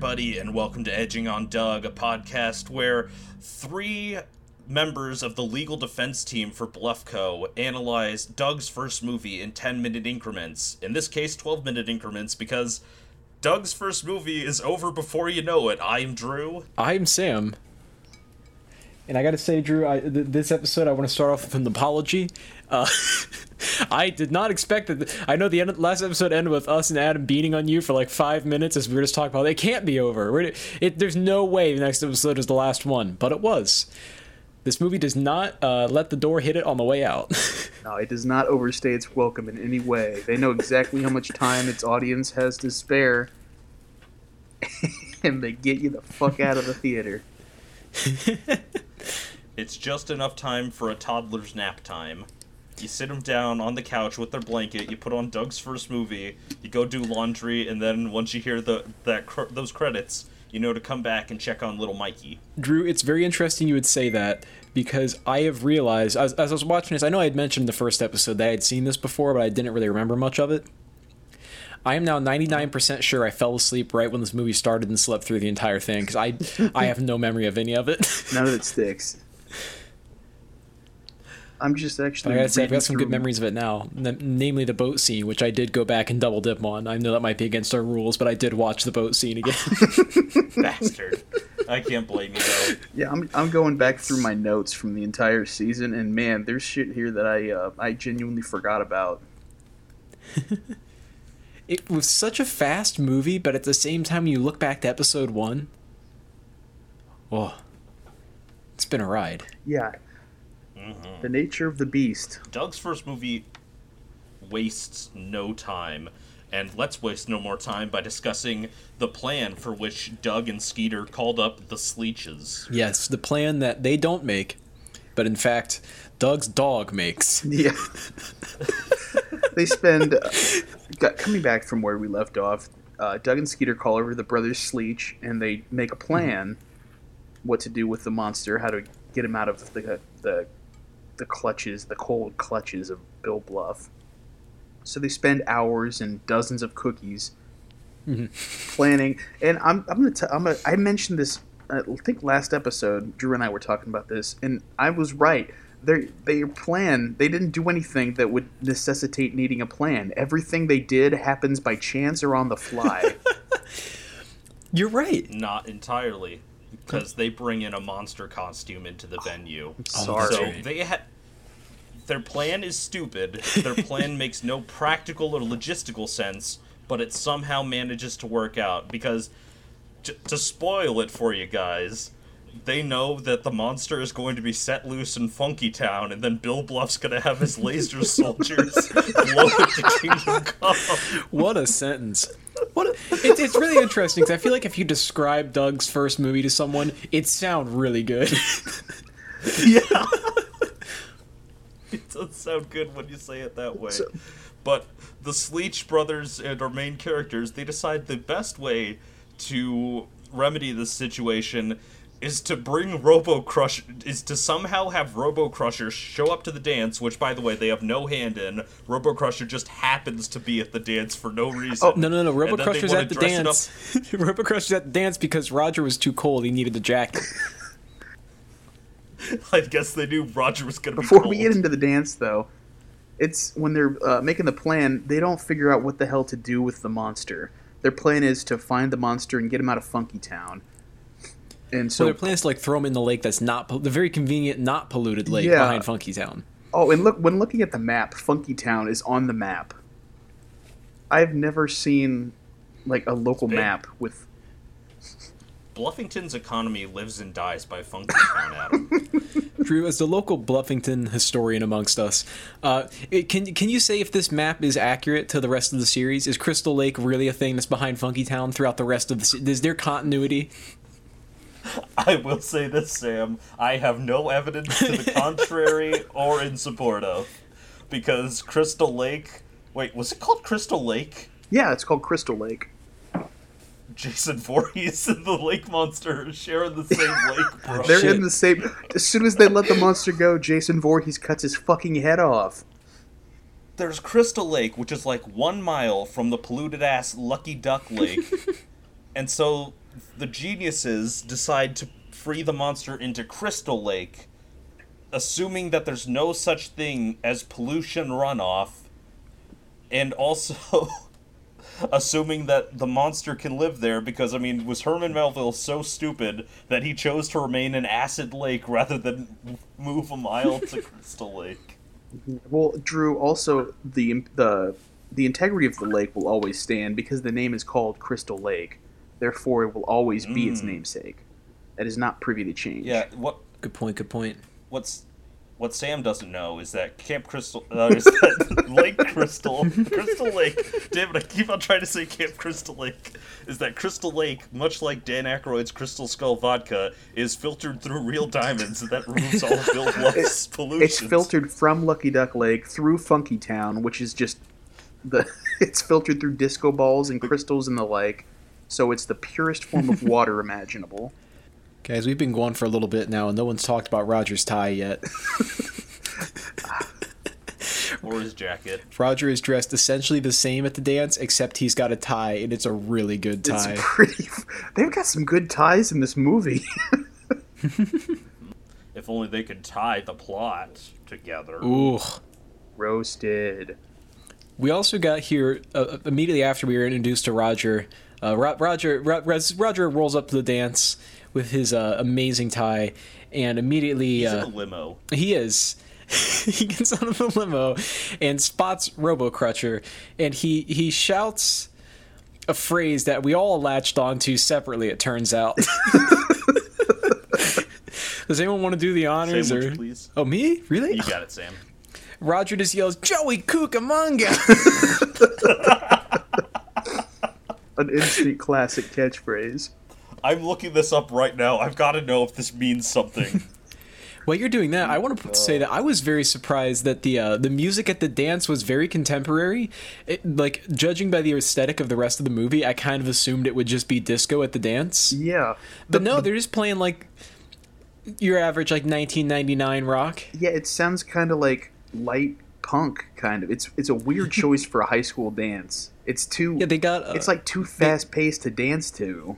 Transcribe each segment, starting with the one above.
Everybody, and welcome to Edging on Doug, a podcast where three members of the legal defense team for Bluffco analyze Doug's first movie in 10 minute increments. In this case, 12 minute increments, because Doug's first movie is over before you know it. I'm Drew. I'm Sam. And I gotta say, Drew, I, th- this episode I want to start off with an apology. Uh, I did not expect that. I know the end, last episode ended with us and Adam beating on you for like five minutes as we were just talking about it can't be over. We're, it, there's no way the next episode is the last one, but it was. This movie does not uh, let the door hit it on the way out. no, it does not overstay its welcome in any way. They know exactly how much time its audience has to spare, and they get you the fuck out of the theater. it's just enough time for a toddler's nap time. You sit them down on the couch with their blanket. You put on Doug's first movie. You go do laundry, and then once you hear the that cr- those credits, you know to come back and check on little Mikey. Drew, it's very interesting you would say that because I have realized as, as I was watching this, I know I had mentioned in the first episode that I had seen this before, but I didn't really remember much of it. I am now 99% sure I fell asleep right when this movie started and slept through the entire thing because I I have no memory of any of it. None of it sticks. I'm just actually. I gotta say, I've got some through... good memories of it now, namely the boat scene, which I did go back and double dip on. I know that might be against our rules, but I did watch the boat scene again. Bastard. I can't blame you though. Yeah, I'm, I'm going back through my notes from the entire season, and man, there's shit here that I uh, I genuinely forgot about. it was such a fast movie, but at the same time, you look back to episode one. Oh, it's been a ride. Yeah, Mm-hmm. The nature of the beast. Doug's first movie wastes no time. And let's waste no more time by discussing the plan for which Doug and Skeeter called up the Sleeches. Yes, the plan that they don't make, but in fact, Doug's dog makes. Yeah. they spend. Uh, coming back from where we left off, uh, Doug and Skeeter call over the brothers Sleech and they make a plan what to do with the monster, how to get him out of the, the the clutches, the cold clutches of Bill Bluff. So they spend hours and dozens of cookies mm-hmm. planning. And I'm I'm gonna t- I'm gonna, I mentioned this I think last episode. Drew and I were talking about this, and I was right. Their their plan they didn't do anything that would necessitate needing a plan. Everything they did happens by chance or on the fly. You're right. Not entirely because they bring in a monster costume into the venue. Sorry. So they had their plan is stupid. Their plan makes no practical or logistical sense, but it somehow manages to work out because to, to spoil it for you guys, they know that the monster is going to be set loose in Funky Town, and then Bill Bluff's going to have his laser soldiers blow it to Kingdom Come. What a sentence! What a, it, it's really interesting because I feel like if you describe Doug's first movie to someone, it sound really good. yeah, it does sound good when you say it that way. So, but the Sleech brothers and our main characters, they decide the best way to remedy this situation is to bring Robo Crush is to somehow have Robo Crusher show up to the dance, which by the way they have no hand in. Robo Crusher just happens to be at the dance for no reason. Oh no no no! Robo Crusher's at the dance. Robo Crusher's at the dance because Roger was too cold. He needed the jacket. I guess they knew Roger was going to be. Before cold. we get into the dance, though, it's when they're uh, making the plan. They don't figure out what the hell to do with the monster. Their plan is to find the monster and get him out of Funky Town and so well, their plan is to like throw them in the lake that's not the very convenient, not polluted lake yeah. behind Funky Town. Oh, and look when looking at the map, Funky Town is on the map. I've never seen like a local map with. Bluffington's economy lives and dies by Funky Town, Adam. Drew, as the local Bluffington historian amongst us, uh, it, can can you say if this map is accurate to the rest of the series? Is Crystal Lake really a thing that's behind Funky Town throughout the rest of the? Is there continuity? I will say this, Sam. I have no evidence to the contrary or in support of. Because Crystal Lake. Wait, was it called Crystal Lake? Yeah, it's called Crystal Lake. Jason Voorhees and the lake monster share in the same lake, bro. They're Shit. in the same. As soon as they let the monster go, Jason Voorhees cuts his fucking head off. There's Crystal Lake, which is like one mile from the polluted ass Lucky Duck Lake. And so the geniuses decide to free the monster into Crystal Lake, assuming that there's no such thing as pollution runoff, and also assuming that the monster can live there because I mean, was Herman Melville so stupid that he chose to remain in Acid Lake rather than move a mile to Crystal Lake? Well, Drew, also the the the integrity of the lake will always stand because the name is called Crystal Lake. Therefore, it will always be its Mm. namesake. That is not privy to change. Yeah, what Good point. Good point. what's what Sam doesn't know is that Camp Crystal, uh, is that Lake Crystal, Crystal Lake. Damn it! I keep on trying to say Camp Crystal Lake. Is that Crystal Lake, much like Dan Aykroyd's Crystal Skull vodka, is filtered through real diamonds, and that removes all of Bill Bluff's pollution. It's filtered from Lucky Duck Lake through Funky Town, which is just the. It's filtered through disco balls and crystals and the like. So it's the purest form of water imaginable. Guys, we've been going for a little bit now, and no one's talked about Roger's tie yet. or his jacket. Roger is dressed essentially the same at the dance, except he's got a tie, and it's a really good tie. It's tie. pretty. They've got some good ties in this movie. If only they could tie the plot together. Ooh. Roasted. We also got here uh, immediately after we were introduced to Roger. Uh, Roger Ro- Roger rolls up to the dance with his uh, amazing tie, and immediately He's in uh, a limo. he is. he gets out of the limo and spots Robo Crusher, and he he shouts a phrase that we all latched onto separately. It turns out. Does anyone want to do the honors? Sam, or please? oh me really? You got it, Sam. Roger just yells, "Joey Cucamonga!" An instant classic catchphrase. I'm looking this up right now. I've got to know if this means something. While you're doing that, I want to say that I was very surprised that the uh, the music at the dance was very contemporary. It, like judging by the aesthetic of the rest of the movie, I kind of assumed it would just be disco at the dance. Yeah. But no, they're just playing like your average like 1999 rock. Yeah, it sounds kind of like light punk, kind of. It's it's a weird choice for a high school dance. It's too. Yeah, they got. Uh, it's like too fast paced to dance to.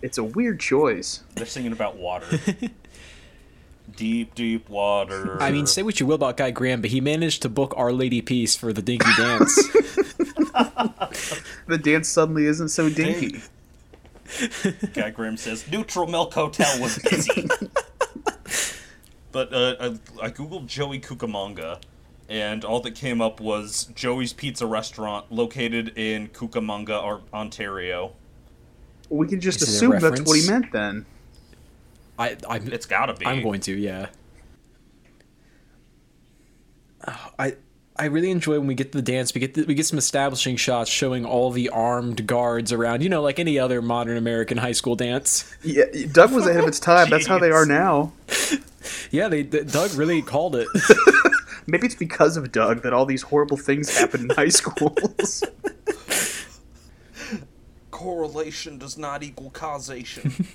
It's a weird choice. They're singing about water. deep, deep water. I mean, say what you will about Guy Graham, but he managed to book Our Lady Peace for the Dinky Dance. The dance suddenly isn't so dinky. Guy Graham says Neutral Milk Hotel was busy. but uh, I, I googled Joey Cucamonga, and all that came up was Joey's Pizza Restaurant located in Cucamonga, Ar- Ontario. We can just Is assume that's what he meant then. I, I'm, It's gotta be. I'm going to, yeah. Oh, I I really enjoy when we get to the dance. We get the, we get some establishing shots showing all the armed guards around. You know, like any other modern American high school dance. Yeah, Doug was ahead of its time. That's how they are now. Yeah, they, they Doug really called it. Maybe it's because of Doug that all these horrible things happen in high schools. Correlation does not equal causation.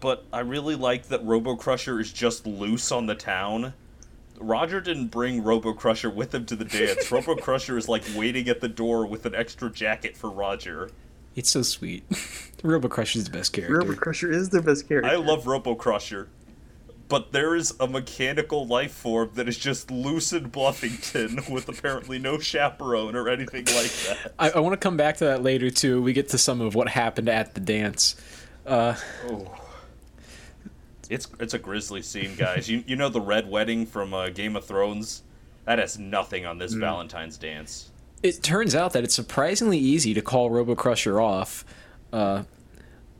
but I really like that Robo Crusher is just loose on the town. Roger didn't bring Robo Crusher with him to the dance. Robo Crusher is like waiting at the door with an extra jacket for Roger. It's so sweet. Robo Crusher is the best character. Robo Crusher is the best character. I love Robo Crusher. But there is a mechanical life form that is just loose in Bluffington with apparently no chaperone or anything like that. I, I want to come back to that later too. We get to some of what happened at the dance. Uh, Oh. It's it's a grisly scene, guys. You you know the red wedding from uh, Game of Thrones? That has nothing on this Valentine's dance. it turns out that it's surprisingly easy to call Robo Crusher off. Uh,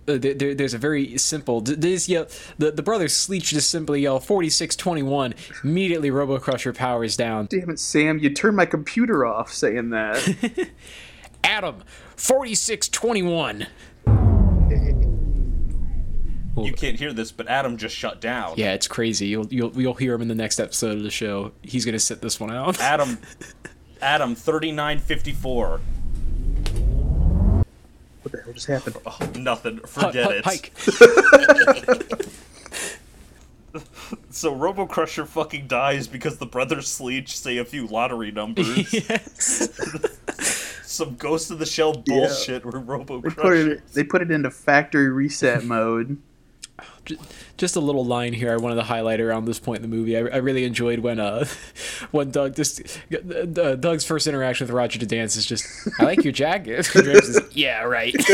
uh, there, there- there's a very simple. d- They just yell, the the brothers Sleech just simply yell 4621. Immediately, Robo Crusher powers down. Damn it, Sam! You turned my computer off saying that. Adam 4621. You can't hear this, but Adam just shut down. Yeah, it's crazy. You'll you'll you'll hear him in the next episode of the show. He's gonna sit this one out. Adam Adam thirty nine fifty four. What the hell just happened? Oh, nothing. Forget it. Hike. So Robo Crusher fucking dies because the brothers Sleech say a few lottery numbers. yes. some Ghost of the Shell bullshit where Robo They put Crusher. it. They put it into factory reset mode. J- Just a little line here I wanted to highlight around this point in the movie. I, I really enjoyed when uh when Doug just uh, Doug's first interaction with Roger to dance is just I like your jacket. And James is, yeah, right.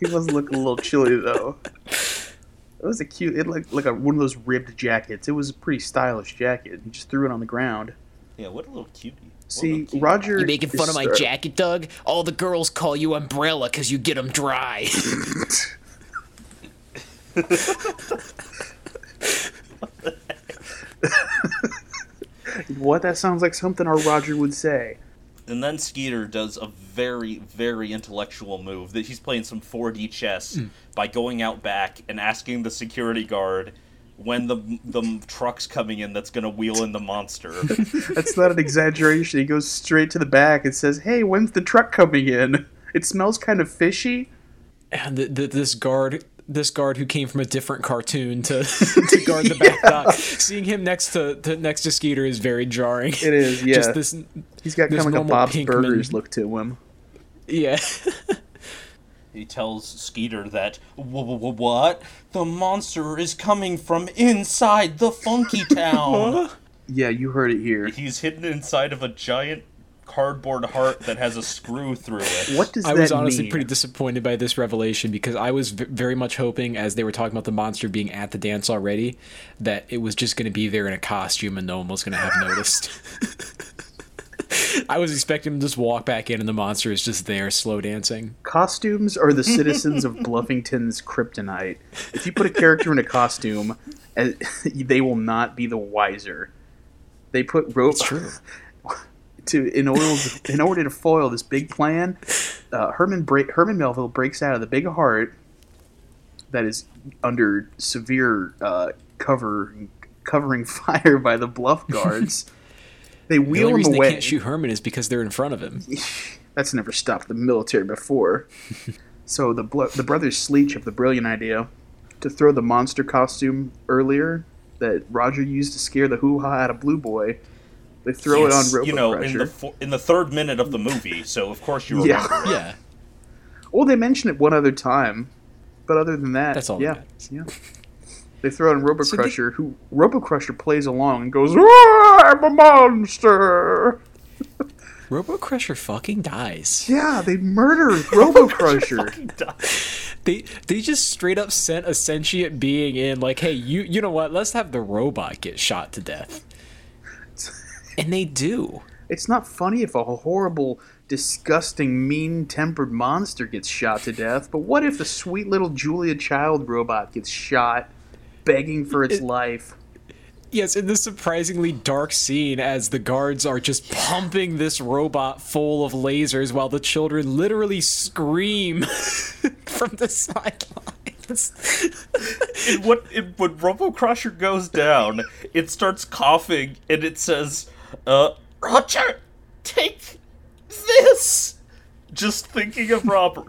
He was looking a little chilly though. It was a cute. It looked like a, one of those ribbed jackets. It was a pretty stylish jacket. He just threw it on the ground. Yeah, what a little cutie. What a See. Roger. You making fun of my uh, jacket, Doug? All the girls call you Umbrella because you get them dry. What? That sounds like something our Roger would say. And then Skeeter does a very, very intellectual move that he's playing some 4D chess mm. by going out back and asking the security guard when the the truck's coming in that's gonna wheel in the monster. That's not an exaggeration. He goes straight to the back and says, "Hey, when's the truck coming in? It smells kind of fishy." and th th this guard this guard who came from a different cartoon to to guard the back dock seeing him next to, to next to Skeeter is very jarring. It is, yeah. Just this He's got This kind of like a normal Bob's Pinkman- Burgers look to him. yeah. He tells Skeeter that "Wha- wha- wha- what? The monster is coming from inside the Funky Town. Yeah, you heard it here. He's hidden inside of a giant cardboard heart that has a screw through it. What does I that was honestly mean? pretty disappointed by this revelation because I was v- very much hoping, as they were talking about the monster being at the dance already, that it was just going to be there in a costume and no one was going to have noticed. I was expecting him to just walk back in and the monster is just there, slow dancing. Costumes are the citizens of Bluffington's kryptonite. If you put a character in a costume, eh, they will not be the wiser. They put rope. True. to in order in order to foil this big plan, uh, Herman break, Herman Melville breaks out of the big heart that is under severe uh, cover covering fire by the bluff guards. They The wheel only him reason away. they can't shoot Herman is because they're in front of him. That's never stopped the military before. so the blo- the brothers Sleech have the brilliant idea to throw the monster costume earlier that Roger used to scare the hoo ha out of Blue Boy. They throw Yes, it on Robo you know, Crusher. in the fo- in the third minute of the movie. So of course you Yeah. remember. it. Yeah. Well, they mention it one other time, but other than that, That's all Yeah, matters. yeah. They throw in Robo So they- Crusher, who Robo Crusher plays along and goes, "Ah, "I'm a monster." Robo Crusher fucking dies. Yeah, they murder Robo Crusher. They they just straight up sent a sentient being in like, hey, you you know what? Let's have the robot get shot to death. And they do. it's not funny if a horrible, disgusting, mean-tempered monster gets shot to death, but what if the sweet little Julia Child robot gets shot, begging for its It- life? Yes, in this surprisingly dark scene as the guards are just pumping this robot full of lasers while the children literally scream from the sidelines. And what it, when Robo Crusher goes down, it starts coughing and it says, uh, Roger, take this. Just thinking of Rob.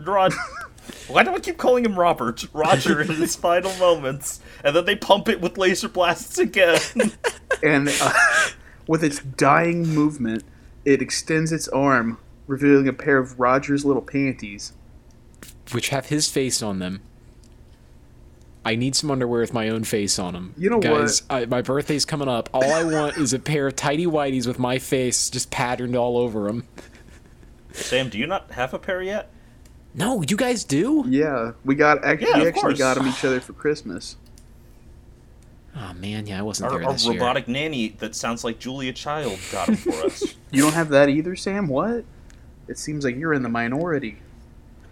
Why do I keep calling him Robert? Roger in his final moments, and then they pump it with laser blasts again. and uh, with its dying movement, it extends its arm, revealing a pair of Roger's little panties. Which have his face on them. I need some underwear with my own face on them. You know Guys, I, my birthday's coming up. All I want is a pair of tidy whities with my face just patterned all over them. Sam, do you not have a pair yet? No, you guys do? Yeah, we got actually, Yeah, we of actually course. got them each other for Christmas. Oh man, yeah, I wasn't Our, there our this year. robotic nanny that sounds like Julia Child got them for us. You don't have that either, Sam? What? It seems like you're in the minority.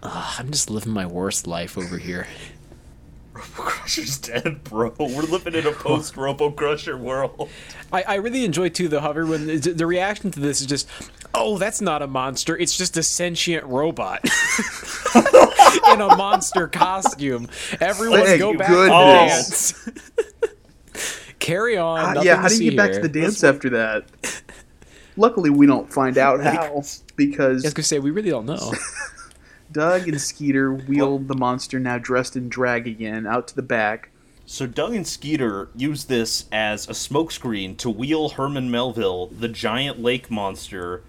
Ugh, I'm just living my worst life over here. Robo Crusher's dead, bro. We're living in a post Robo Crusher world. I, I really enjoy too the hover when the, the reaction to this is just, oh, that's not a monster. It's just a sentient robot in a monster costume. Everyone Thank go back goodness. to dance. Carry on. Uh, yeah, how do you get back here. to the dance after that? Luckily, we don't find out how because I was because gonna say we really don't know. Doug and Skeeter wheeled the monster, now dressed in drag again, out to the back. So Doug and Skeeter use this as a smokescreen to wheel Herman Melville, the giant lake monster,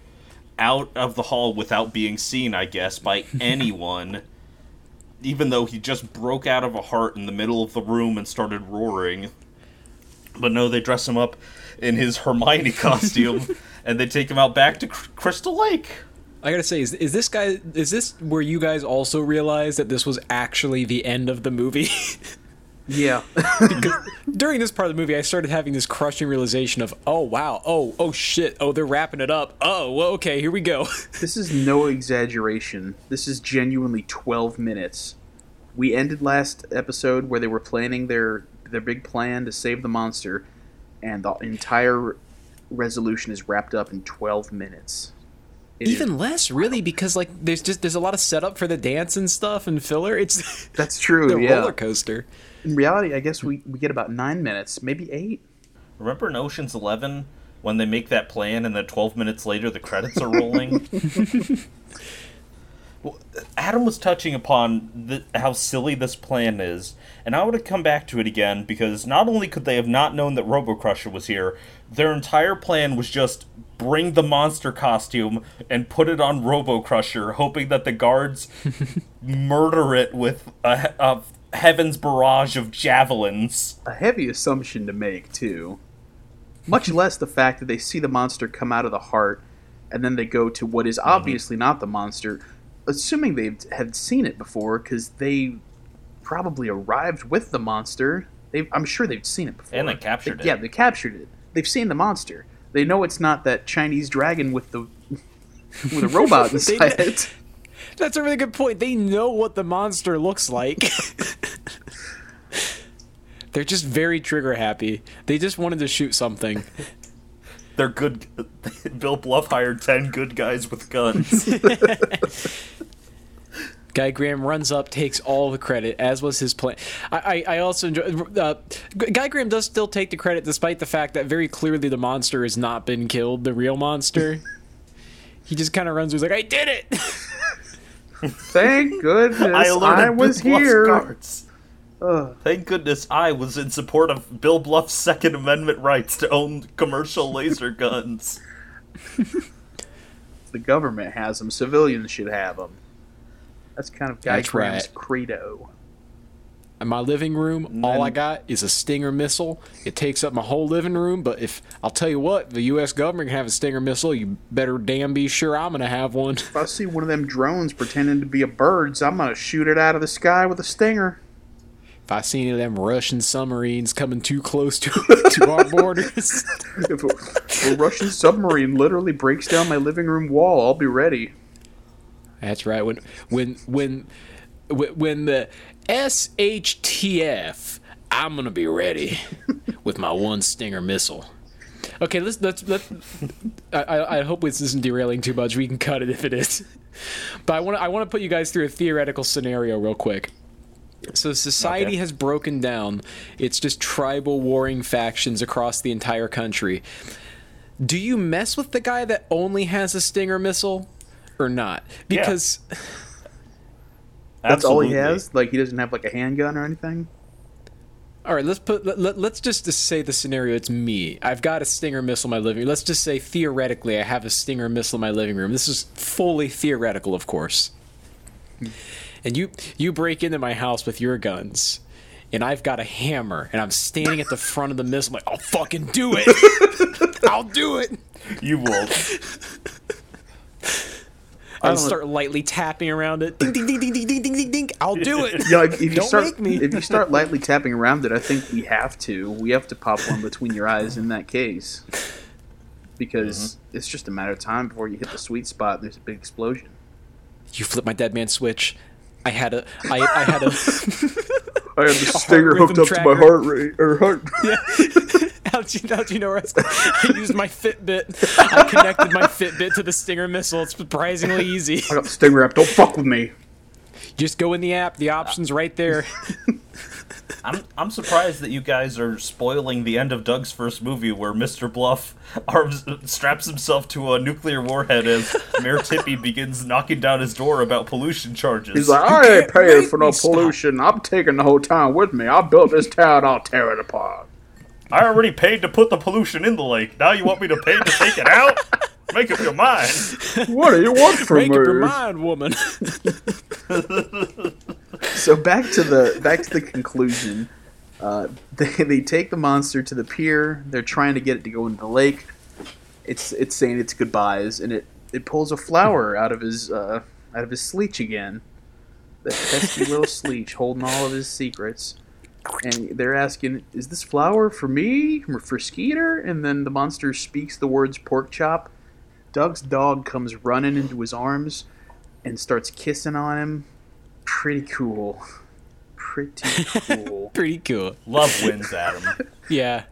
out of the hall without being seen, I guess, by anyone. even though he just broke out of a heart in the middle of the room and started roaring. But no, they dress him up in his Hermione costume and they take him out back to Cr- Crystal Lake. I gotta say, is, is this guy? Is this where you guys also realized that this was actually the end of the movie? Yeah. During this part of the movie, I started having this crushing realization of, oh wow, oh oh shit, oh they're wrapping it up. Oh well, okay, here we go. this is no exaggeration. This is genuinely 12 minutes. We ended last episode where they were planning their their big plan to save the monster, and the entire resolution is wrapped up in 12 minutes. It is- Even less, really, because like there's just there's a lot of setup for the dance and stuff and filler. It's that's true. the yeah. roller coaster. In reality, I guess we, we get about nine minutes, maybe eight. Remember in Ocean's Eleven when they make that plan and then 12 minutes later the credits are rolling? well, Adam was touching upon the, how silly this plan is, and I want to come back to it again because not only could they have not known that Robo Crusher was here, their entire plan was just bring the monster costume and put it on Robo Crusher, hoping that the guards murder it with a, a heaven's barrage of javelins. A heavy assumption to make, too. Much less the fact that they see the monster come out of the heart, and then they go to what is mhm. obviously not the monster, assuming they had seen it before, because they probably arrived with the monster. They, I'm sure they've seen it before. And they captured They- it. Yeah, they captured it. They've seen the monster. They know it's not that Chinese dragon with the with a robot inside it. That's a really good point. They know what the monster looks like. They're just very trigger happy. They just wanted to shoot something. They're good. Bill Bluff hired 10 good guys with guns. Guy Graham runs up, takes all the credit, as was his plan. I, I, I also enjoy. Uh, Guy Graham does still take the credit, despite the fact that very clearly the monster has not been killed, the real monster. he just kind of runs. He's like, "I did it." Thank goodness I I, was Bill here. guards. Thank goodness I was in support of Bill Bluff's Second Amendment rights to own commercial laser guns. the government has them, civilians should have them. That's kind of Guy That's Graham's right. credo. In my living room, all I got is a Stinger missile. It takes up my whole living room, but if I'll tell you what, the U.S. government can have a Stinger missile, you better damn be sure I'm gonna have one. If I see one of them drones pretending to be a bird, I'm gonna shoot it out of the sky with a stinger. If I see any of them Russian submarines coming too close to to our borders, If a, a Russian submarine literally breaks down my living room wall, I'll be ready. that's right. When when when when the SHTF, I'm gonna be ready with my one Stinger missile. Okay, let's let's let. I, I hope this isn't derailing too much. We can cut it if it is. But I want to I want to put you guys through a theoretical scenario real quick. So society Okay. has broken down. It's just tribal warring factions across the entire country. Do you mess with the guy that only has a Stinger missile or not? Yeah. That's all he has. Like he doesn't have like a handgun or anything. all right, let's put let, let's just, just say the scenario it's me. I've got a Stinger missile in my living room. Let's just say theoretically I have a Stinger missile in my living room. This is fully theoretical, of course. Hmm. And you you break into my house with your guns. And I've got a hammer, and I'm standing at the front of the missile. I'm like, I'll fucking do it. I'll do it. You will. and start lightly tapping around it. Ding ding ding ding ding ding ding ding. I'll do it. Yeah, if, if you Don't start, make me. if you start lightly tapping around it, I think we have to. We have to pop one between your eyes in that case, because mm-hmm. it's just a matter of time before you hit the sweet spot. And there's a big explosion. You flip my dead man switch. I had a. I, I had a. I had the stinger hooked up tracker. to my heart rate or heart. Yeah how'd you, how'd you know where I, was- I used my Fitbit. I connected my Fitbit to the Stinger missile. It's surprisingly easy. I got the stinger app. Don't fuck with me. Just go in the app. The option's right there. I'm, I'm surprised that you guys are spoiling the end of Doug's first movie where Mr. Bluff arms, straps himself to a nuclear warhead as Mayor Tippi begins knocking down his door about pollution charges. He's like, I ain't paying for no me stop." pollution. I'm taking the whole town with me. I built this town. I'll tear it apart. I already paid to put the pollution in the lake. Now you want me to pay to take it out? Make up your mind. What do you want from Make up your mind, woman. So back to the back to the conclusion. Uh, they they take the monster to the pier. They're trying to get it to go into the lake. It's it's saying its goodbyes, and it, it pulls a flower out of his uh, out of his sleech again. That pesky little sleech holding all of his secrets. And they're asking, "Is this flower for me or for Skeeter?" And then the monster speaks the words "pork chop." Doug's dog comes running into his arms and starts kissing on him. Pretty cool. Pretty cool. Pretty cool. Love wins, Adam. Yeah.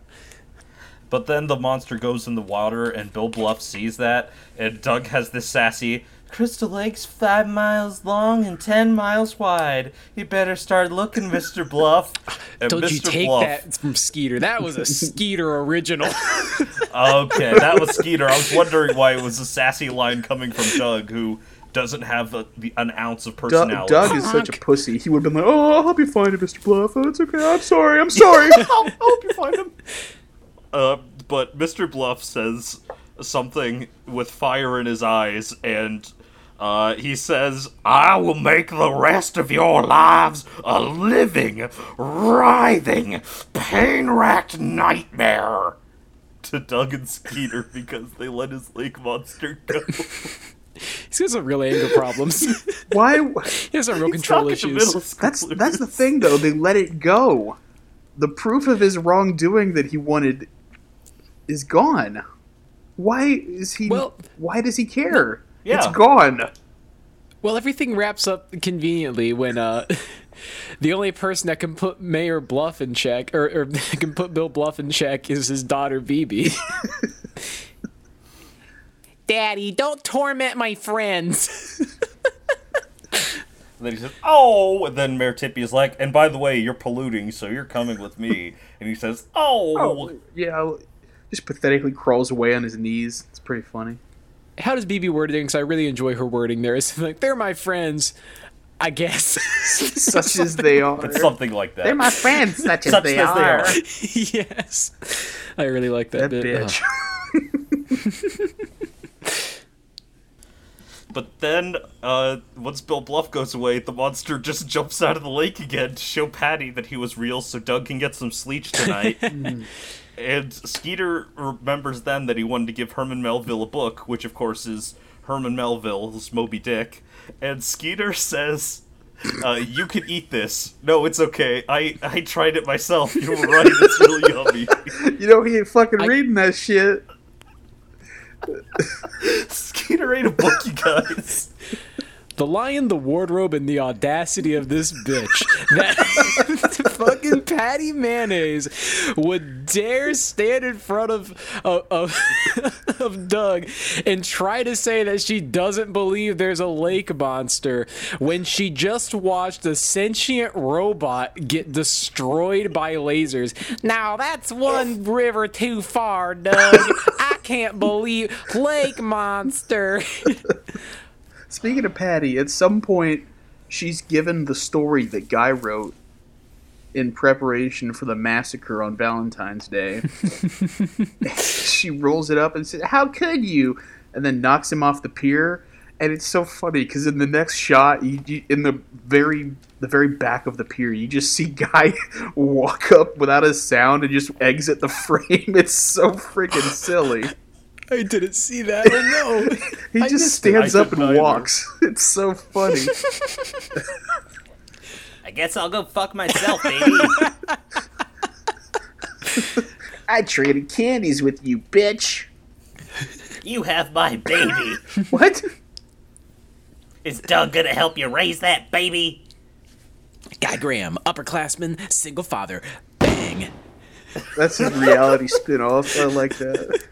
But then the monster goes in the water, and Bill Bluff sees that, and Doug has this sassy. Crystal Lake's five miles long and ten miles wide. You better start looking, Mr. Bluff. And Don't Mr. you take Bluff, that from Skeeter? That was a Skeeter original. Okay, that was Skeeter. I was wondering why it was a sassy line coming from Doug, who doesn't have a, the, an ounce of Doug, personality. Doug is such a pussy. He would have been like, "Oh, I'll help you find him, Mr. Bluff. Oh, it's okay. I'm sorry. I'm sorry. I'll, I'll help you find him." Uh, but Mr. Bluff says something with fire in his eyes, and uh, he says, I will make the rest of your lives a living, writhing, pain racked nightmare. To Doug and Skeeter because they let his lake monster go. He's got some real anger problems. Why? he has some real control issues. That's that's the thing, though. They let it go. The proof of his wrongdoing that he wanted is gone. Why is he? Well- why does he care? Yeah. It's gone. Well, everything wraps up conveniently when uh, the only person that can put Mayor Bluff in check, or, or can put Bill Bluff in check, is his daughter Beebe. Daddy, don't torment my friends. And then he says, "Oh," and then Mayor Tippi is like, "And by the way, you're polluting, so you're coming with me." And he says, "Oh." Oh, yeah. Just pathetically crawls away on his knees. It's pretty funny. How does Beebe word it? Because I really enjoy her wording there. It's like, they're my friends, I guess. Such as they are. It's something like that. They're my friends, such as they as they are. are. yes. I really like that, That bit. bitch. But then, uh, once Bill Bluff goes away, the monster just jumps out of the lake again to show Patty that he was real so Doug can get some sleech tonight. And Skeeter remembers then that he wanted to give Herman Melville a book, which of course is Herman Melville's Moby Dick. And Skeeter says, uh, you can eat this. No, it's okay. I, I tried it myself. You were right. It's really yummy. You know he ain't fucking reading that shit. Skeeter ate a book, you guys. The lion, the wardrobe, and the audacity of this bitch. That fucking Patty Mayonnaise would dare stand in front of, of of of Doug and try to say that she doesn't believe there's a lake monster when she just watched a sentient robot get destroyed by lasers. Now that's one river too far, Doug. I can't believe lake monster. Speaking of Patty, at some point she's given the story that Guy wrote in preparation for the massacre on Valentine's Day. she rolls it up and says, "How could you?" and then knocks him off the pier. And it's so funny because in the next shot, you, you, in the very the very back of the pier, you just see Guy walk up without a sound and just exit the frame. It's so freaking silly. I didn't see that. Oh no. He I just stands up didn't and either. walks. It's so funny. I guess I'll go fuck myself, baby. I traded candies with you, bitch. you have my baby. What? Is Doug gonna help you raise that baby? Guy Graham, upperclassman, single father. Bang. That's a reality spin-off. I like that.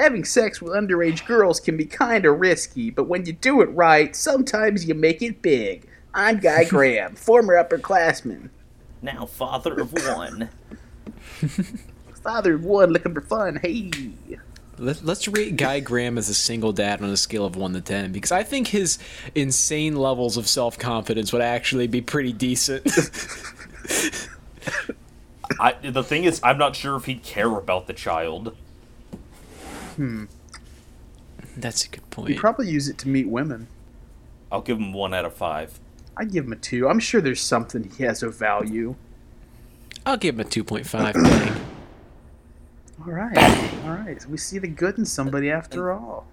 Having sex with underage girls can be kinda risky, but when you do it right, sometimes you make it big. I'm Guy Graham, former upperclassman. Now father of one. Father of one looking for fun. Hey. Let, let's rate Guy Graham as a single dad on a scale of 1 to 10 because I think his insane levels of self confidence would actually be pretty decent. I, the thing is, I'm not sure if he'd care about the child. Hmm. That's a good point. You probably use it to meet women. I'll give him one out of five. I'd give him a two. I'm sure there's something he has of value. I'll give him a 2.5. Bang. All right, all right. We see the good in somebody after all.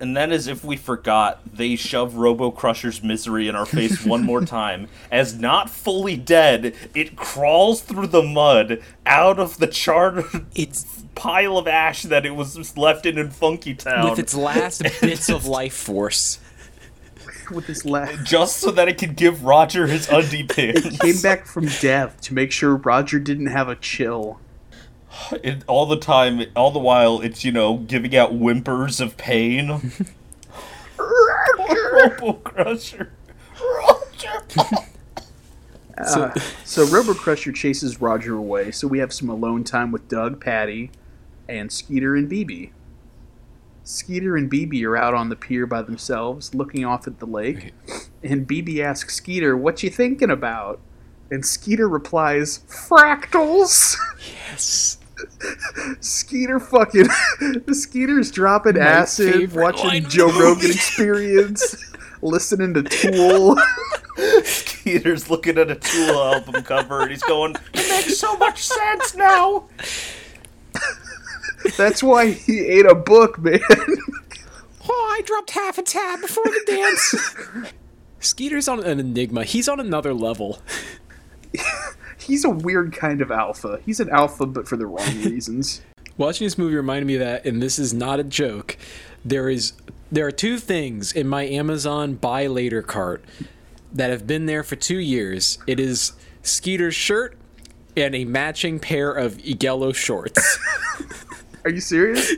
And then, as if we forgot, they shove Robo Crusher's misery in our face one more time. As not fully dead, it crawls through the mud out of the charred It's pile of ash that it was left in in Funky Town. with its last bits of life force. With this last, just so that it could give Roger his undie pins. came back from death to make sure Roger didn't have a chill. It, all the time, all the while, it's, you know, giving out whimpers of pain. Robo Crusher. Roger. Uh, so Robo Crusher chases Roger away. So we have some alone time with Doug, Patty, and Skeeter and Beebe. Skeeter and Beebe are out on the pier by themselves, looking off at the lake. And Beebe asks Skeeter, "What you thinking about?" And Skeeter replies, "Fractals." Yes. Skeeter fucking Skeeter's dropping My acid, watching Joe Rogan. Experience, listening to Tool. Skeeter's looking at a Tool album cover and he's going, It makes so much sense now! That's why he ate a book, man. Oh, I dropped half a tab before the dance. Skeeter's on an enigma. He's on another level. He's a weird kind of alpha. He's an alpha, but for the wrong reasons. Watching this movie reminded me of that, and this is not a joke. There is there are two things in my Amazon buy later cart that have been there for two years. It is Skeeter's shirt and a matching pair of yellow shorts. Are you serious?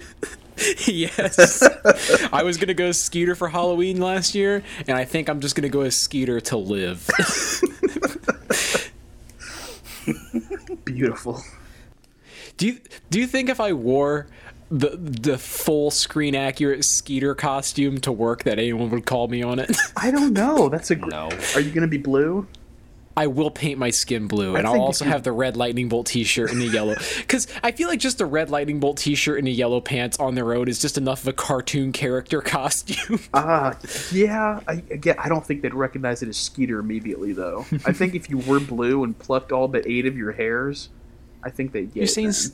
yes. I was gonna go Skeeter for Halloween last year, and I think I'm just gonna go as Skeeter to live. Beautiful. Do you do you think if I wore the the full screen accurate Skeeter costume to work that anyone would call me on it? I don't know. That's a. Gr- No. Are you gonna be blue? I will paint my skin blue, and I I'll also you- have the red lightning bolt T-shirt and the yellow. Because I feel like just the red lightning bolt T-shirt and the yellow pants on their own is just enough of a cartoon character costume. Ah, yeah. I again, I don't think they'd recognize it as Skeeter immediately, though. I think if you were blue and plucked all but eight of your hairs, I think they'd get You're it saying then.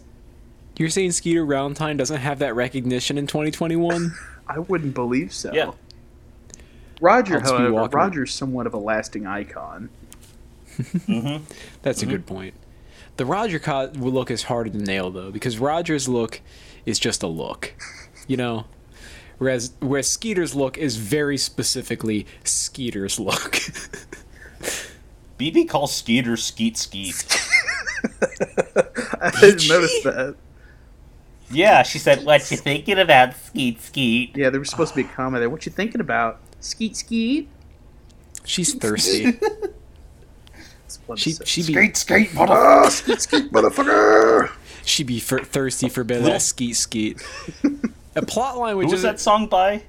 You're saying Skeeter Valentine doesn't have that recognition in 2021? I wouldn't believe so. Yeah. Roger, I'll just be however, Roger's somewhat of a lasting icon. Mm-hmm. That's a mm-hmm. good point. The Roger co- look is harder to nail though, because Roger's look is just a look, you know. Whereas whereas Skeeter's look is very specifically Skeeter's look. Beebe calls Skeeter Skeet Skeet. I didn't notice that. Yeah, she said, What you thinking about, Skeet Skeet? Yeah, there was supposed to be a comma there. What you thinking about? Skeet skeet. She's thirsty. It's fun to She say. she be skate, Ah, skeet skeet, motherfucker. she be fir- thirsty for a bit of that skeet skeet. A plot line Who which was is that song by?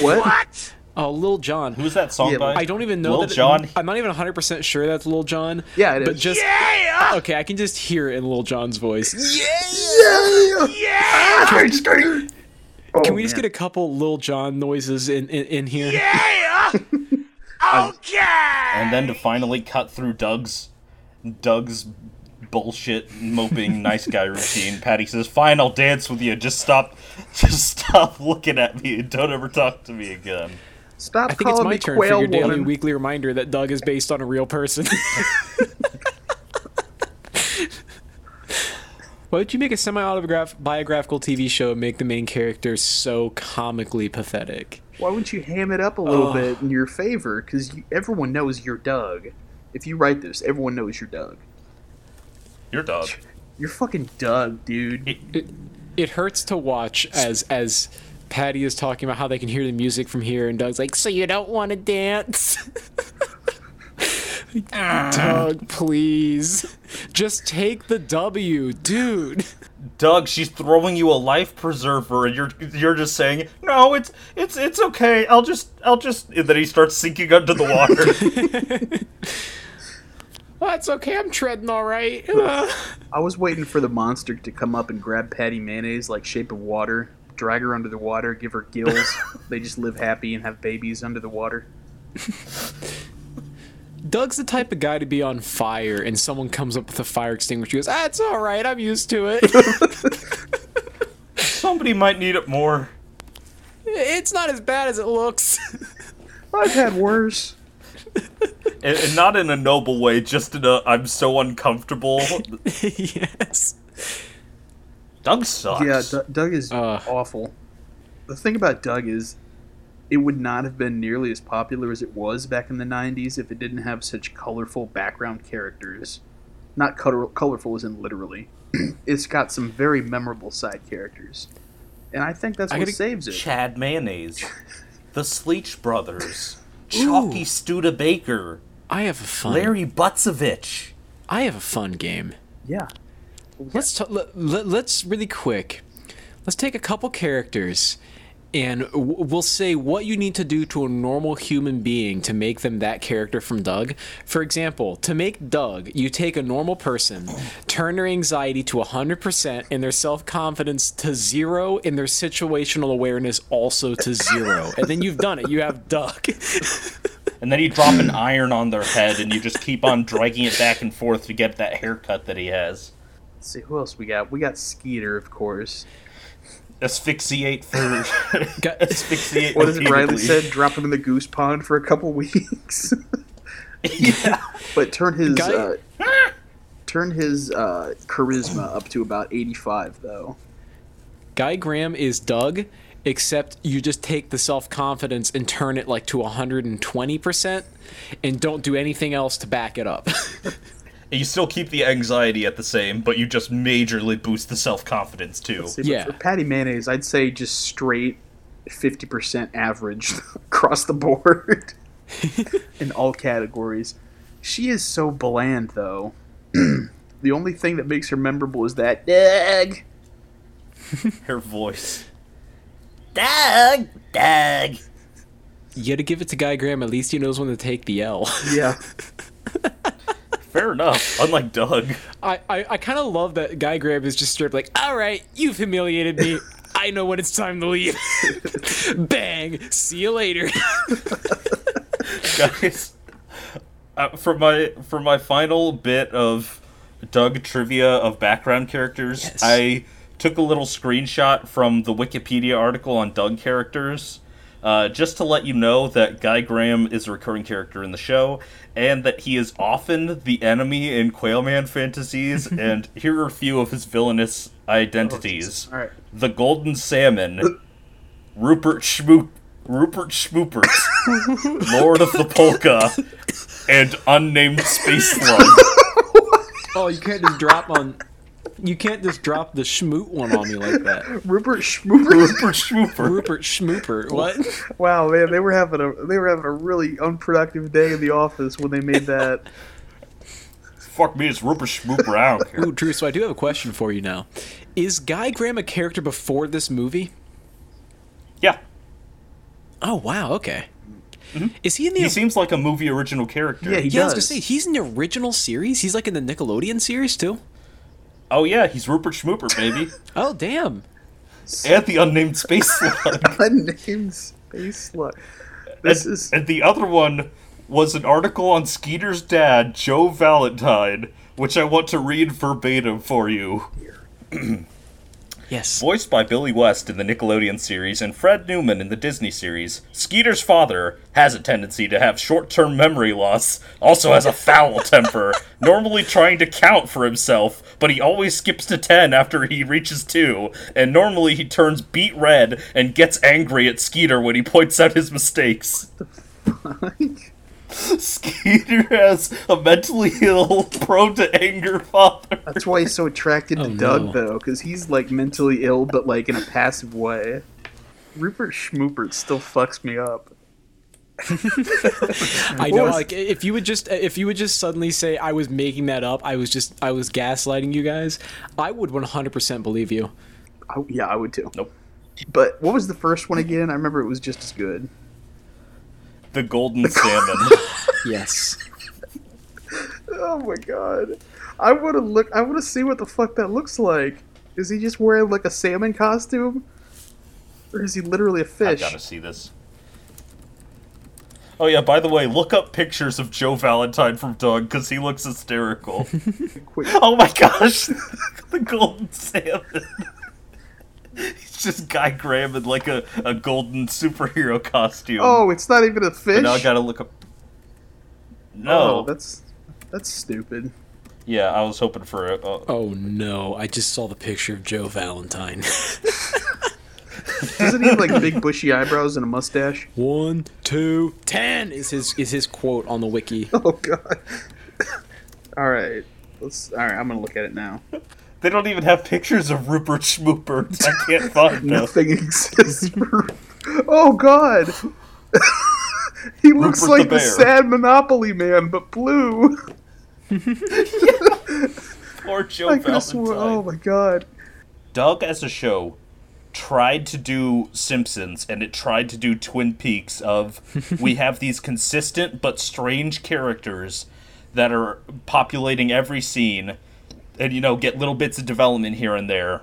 What? oh Lil Jon. Who was that song Yeah, by? I don't even know Lil that it- I'm not even 100 percent sure that's Lil Jon. Yeah, it but is. just okay, I can just hear it in Lil Jon's voice. Yeah, yeah. Skeet skeet. Oh, Can we just get a couple Lil Jon noises in in, in here? And then to finally cut through Doug's Doug's bullshit moping nice guy routine, Patty says, "Fine, I'll dance with you. Just stop, just stop looking at me and don't ever talk to me again." Stop I think it's calling my me turn for quail your daily weekly reminder that Doug is based on a real person. Why would you make a semi-autobiographical TV show and make the main character so comically pathetic? Why wouldn't you ham it up a little Ugh. bit in your favor? Because everyone knows you're Doug. If you write this, everyone knows you're Doug. You're Doug. You're fucking Doug, dude. It, it hurts to watch as as Patty is talking about how they can hear the music from here, and Doug's like, "So you don't want to dance?" Doug, ah. please, just take the W, dude. Doug, she's throwing you a life preserver, and you're you're just saying, "No, it's it's it's okay. I'll just I'll just." And then he starts sinking under the water. Well, that's okay. I'm treading all right. I was waiting for the monster to come up and grab Patty Mayonnaise like Shape of Water, drag her under the water, give her gills. they just live happy and have babies under the water. Doug's the type of guy to be on fire, and someone comes up with a fire extinguisher. He goes, "Ah, it's all right. I'm used to it. Somebody might need it more. it's not as bad as it looks." I've had worse. And, and not in a noble way, just in a I'm so uncomfortable. yes. Doug sucks. Yeah, D- Doug is Ugh. awful. The thing about Doug is, it would not have been nearly as popular as it was back in the '90s if it didn't have such colorful background characters. Not color- colorful as in literally. it's got some very memorable side characters, and I think that's I what saves it. Chad Mayonnaise, the Sleech Brothers, Chalky Studebaker, I have a fun. Larry Butsevich. I have a fun game. Yeah, Let's t- let, let, let's really quick. Let's take a couple characters, and w- we'll say what you need to do to a normal human being to make them that character from Doug. For example, to make Doug, you take a normal person, turn their anxiety to 100% and their self confidence to zero, and their situational awareness also to zero. and then you've done it. You have Doug. And then you drop an iron on their head and you just keep on dragging it back and forth to get that haircut that he has. Let's see who else we got. We got Skeeter, of course. Asphyxiate for. Got- asphyxiate What does Riley said? Drop him in the goose pond for a couple weeks. yeah. but turn his uh, turn his uh, charisma up to about 85 though Guy Graham is Doug, except you just take the self confidence and turn it like to 120% and don't do anything else to back it up. You still keep the anxiety at the same, but you just majorly boost the self confidence too. See, Yeah. for Patti Mayonnaise i'd say just straight 50% average across the board in all categories she is so bland though the only thing that makes her memorable is that Doug. Her voice. Doug! Doug! you gotta give it to Guy Graham, at least he knows when to take the L. yeah Fair enough. Unlike Doug. I, I, I kind of love that Guy Graham is just stripped like, alright, you've humiliated me. I know when it's time to leave. Bang! See you later. guys. Uh, for my for my final bit of Doug trivia of background characters, Yes. I took a little screenshot from the Wikipedia article on Doug characters, uh, just to let you know that Guy Graham is a recurring character in the show, and that he is often the enemy in Quailman fantasies. and here are a few of his villainous identities: all right the Golden Salmon, Rupert Schmoop, Rupert Schmoopers, Lord of the Polka, and unnamed space slug. oh, you can't just drop on. You can't just drop the schmoot one on me like that. rupert schmooper Rupert Schmooper. Rupert Schmooper. What? wow man they were having a they were having a really unproductive day in the office when they made that Fuck me, it's Rupert Schmooper. I don't care. Ooh, Drew, so I do have a question for you now. Is Guy Graham a character before this movie? Yeah, Oh, wow, okay. Mm-hmm. Is he in the. he seems like a movie original character. Yeah, he yeah, I was does. gonna say, he's in the original series? He's like in the Nickelodeon series, too? Oh yeah, he's Rupert Schmooper, baby, Oh, damn. and the unnamed space slug. unnamed space slug this and, is and the other one was an article on Skeeter's dad, Joe Valentine, which I want to read verbatim for you. Yes. Voiced by Billy West in the Nickelodeon series and Fred Newman in the Disney series, Skeeter's father has a tendency to have short term memory loss, also has a foul temper, normally trying to count for himself, but he always skips to 10 after he reaches 2, and normally he turns beet red and gets angry at Skeeter when he points out his mistakes. Skeeter has a mentally ill, prone to anger father. That's why he's so attracted to Oh, Doug, no. though, because he's like mentally ill, but like in a passive way. Rupert Schmoopert still fucks me up. I know, like, if you would just, if you would just suddenly say I was making that up, I was just, I was gaslighting you guys, I would 100% believe you. I, yeah, I would too. Nope. But what was the first one again? I remember it was just as good. The golden salmon. Yes. Oh my god! I want to look. I want to see what the fuck that looks like. Is he just wearing like a salmon costume? Or is he literally a fish? I gotta see this. Oh yeah, by the way, look up pictures of Joe Valentine from Doug because he looks hysterical. Oh my gosh, the golden salmon. He's just Guy Graham in like a, a golden superhero costume. Oh, it's not even a But fish. now I gotta look up. Oh, No, that's that's stupid. yeah, I was hoping for it. Uh, Oh no! I just saw the picture of Joe Valentine. Doesn't he have like big bushy eyebrows and a mustache? One, two, ten is his is his quote on the wiki. Oh god. all right, let's. All right, I'm gonna look at it now. They don't even have pictures of Rupert Schmoopert. I can't find them. Nothing exists. For... Oh god. he looks Rupert like the the, sad Monopoly man, but blue. Or Joe I. Valentine. Oh my god. Doug as a show tried to do Simpsons and it tried to do Twin Peaks of we have these consistent but strange characters that are populating every scene and you know get little bits of development here and there.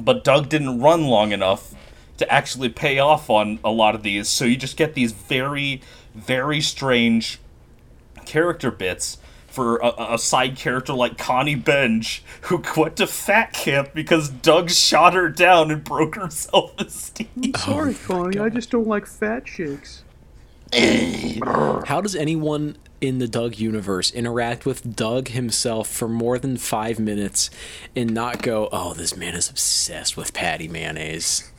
But Doug didn't run long enough to actually pay off on a lot of these, so you just get these very very strange character bits for a, a side character like Connie Benge, who went to fat camp because Doug shot her down and broke her self esteem. I'm Sorry, oh Connie. I just don't like fat chicks. How does anyone in the Doug universe interact with Doug himself for more than five minutes and not go, "Oh, this man is obsessed with Patti Mayonnaise"?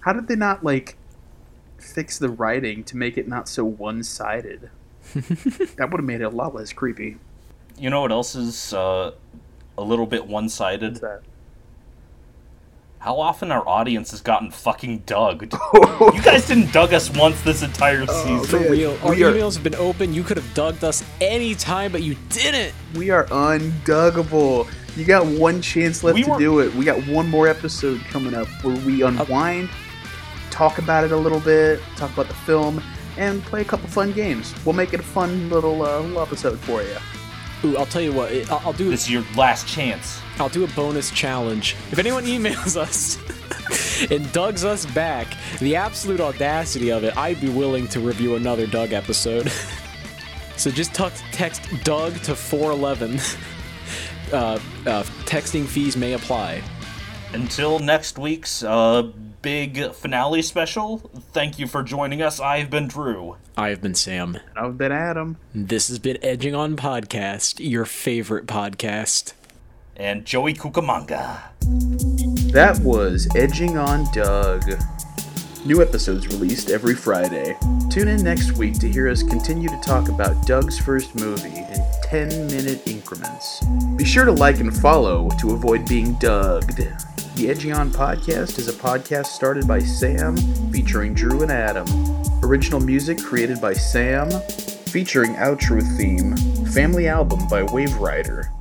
How did they not like fix the writing to make it not so one-sided? that would have made it a lot less creepy. You know what else is uh, a little bit one sided? What's that? How often our audience has gotten fucking dugged? you guys didn't dug us once this entire season. For man, real, our we are- emails have been open. You could have dugged us any time, but you didn't. We are unduggable. You got one chance left We to were- do it. We got one more episode coming up where we unwind, talk about it a little bit, talk about the film, and play a couple fun games. We'll make it a fun little, uh, little episode for you. Ooh, I'll tell you what. I'll, I'll do. This is your last chance. I'll do a bonus challenge. If anyone emails us and Doug's us back, the absolute audacity of it, I'd be willing to review another Doug episode. so just tuck, text Doug to 411. Uh, uh, texting fees may apply. Until next week's uh, big finale special, thank you for joining us. I've been Drew. I have been Sam. And I've been Adam. This has been Edging On Podcast, your favorite podcast. And Joey Cucamonga. That was Edging on Doug. New episodes released every Friday. Tune in next week to hear us continue to talk about Doug's first movie in 10 minute increments. Be sure to like and follow to avoid being dugged. The Edging On podcast is a podcast started by Sam, featuring Drew and Adam. Original music created by Sam, featuring outro theme, Family Album by Wave Rider.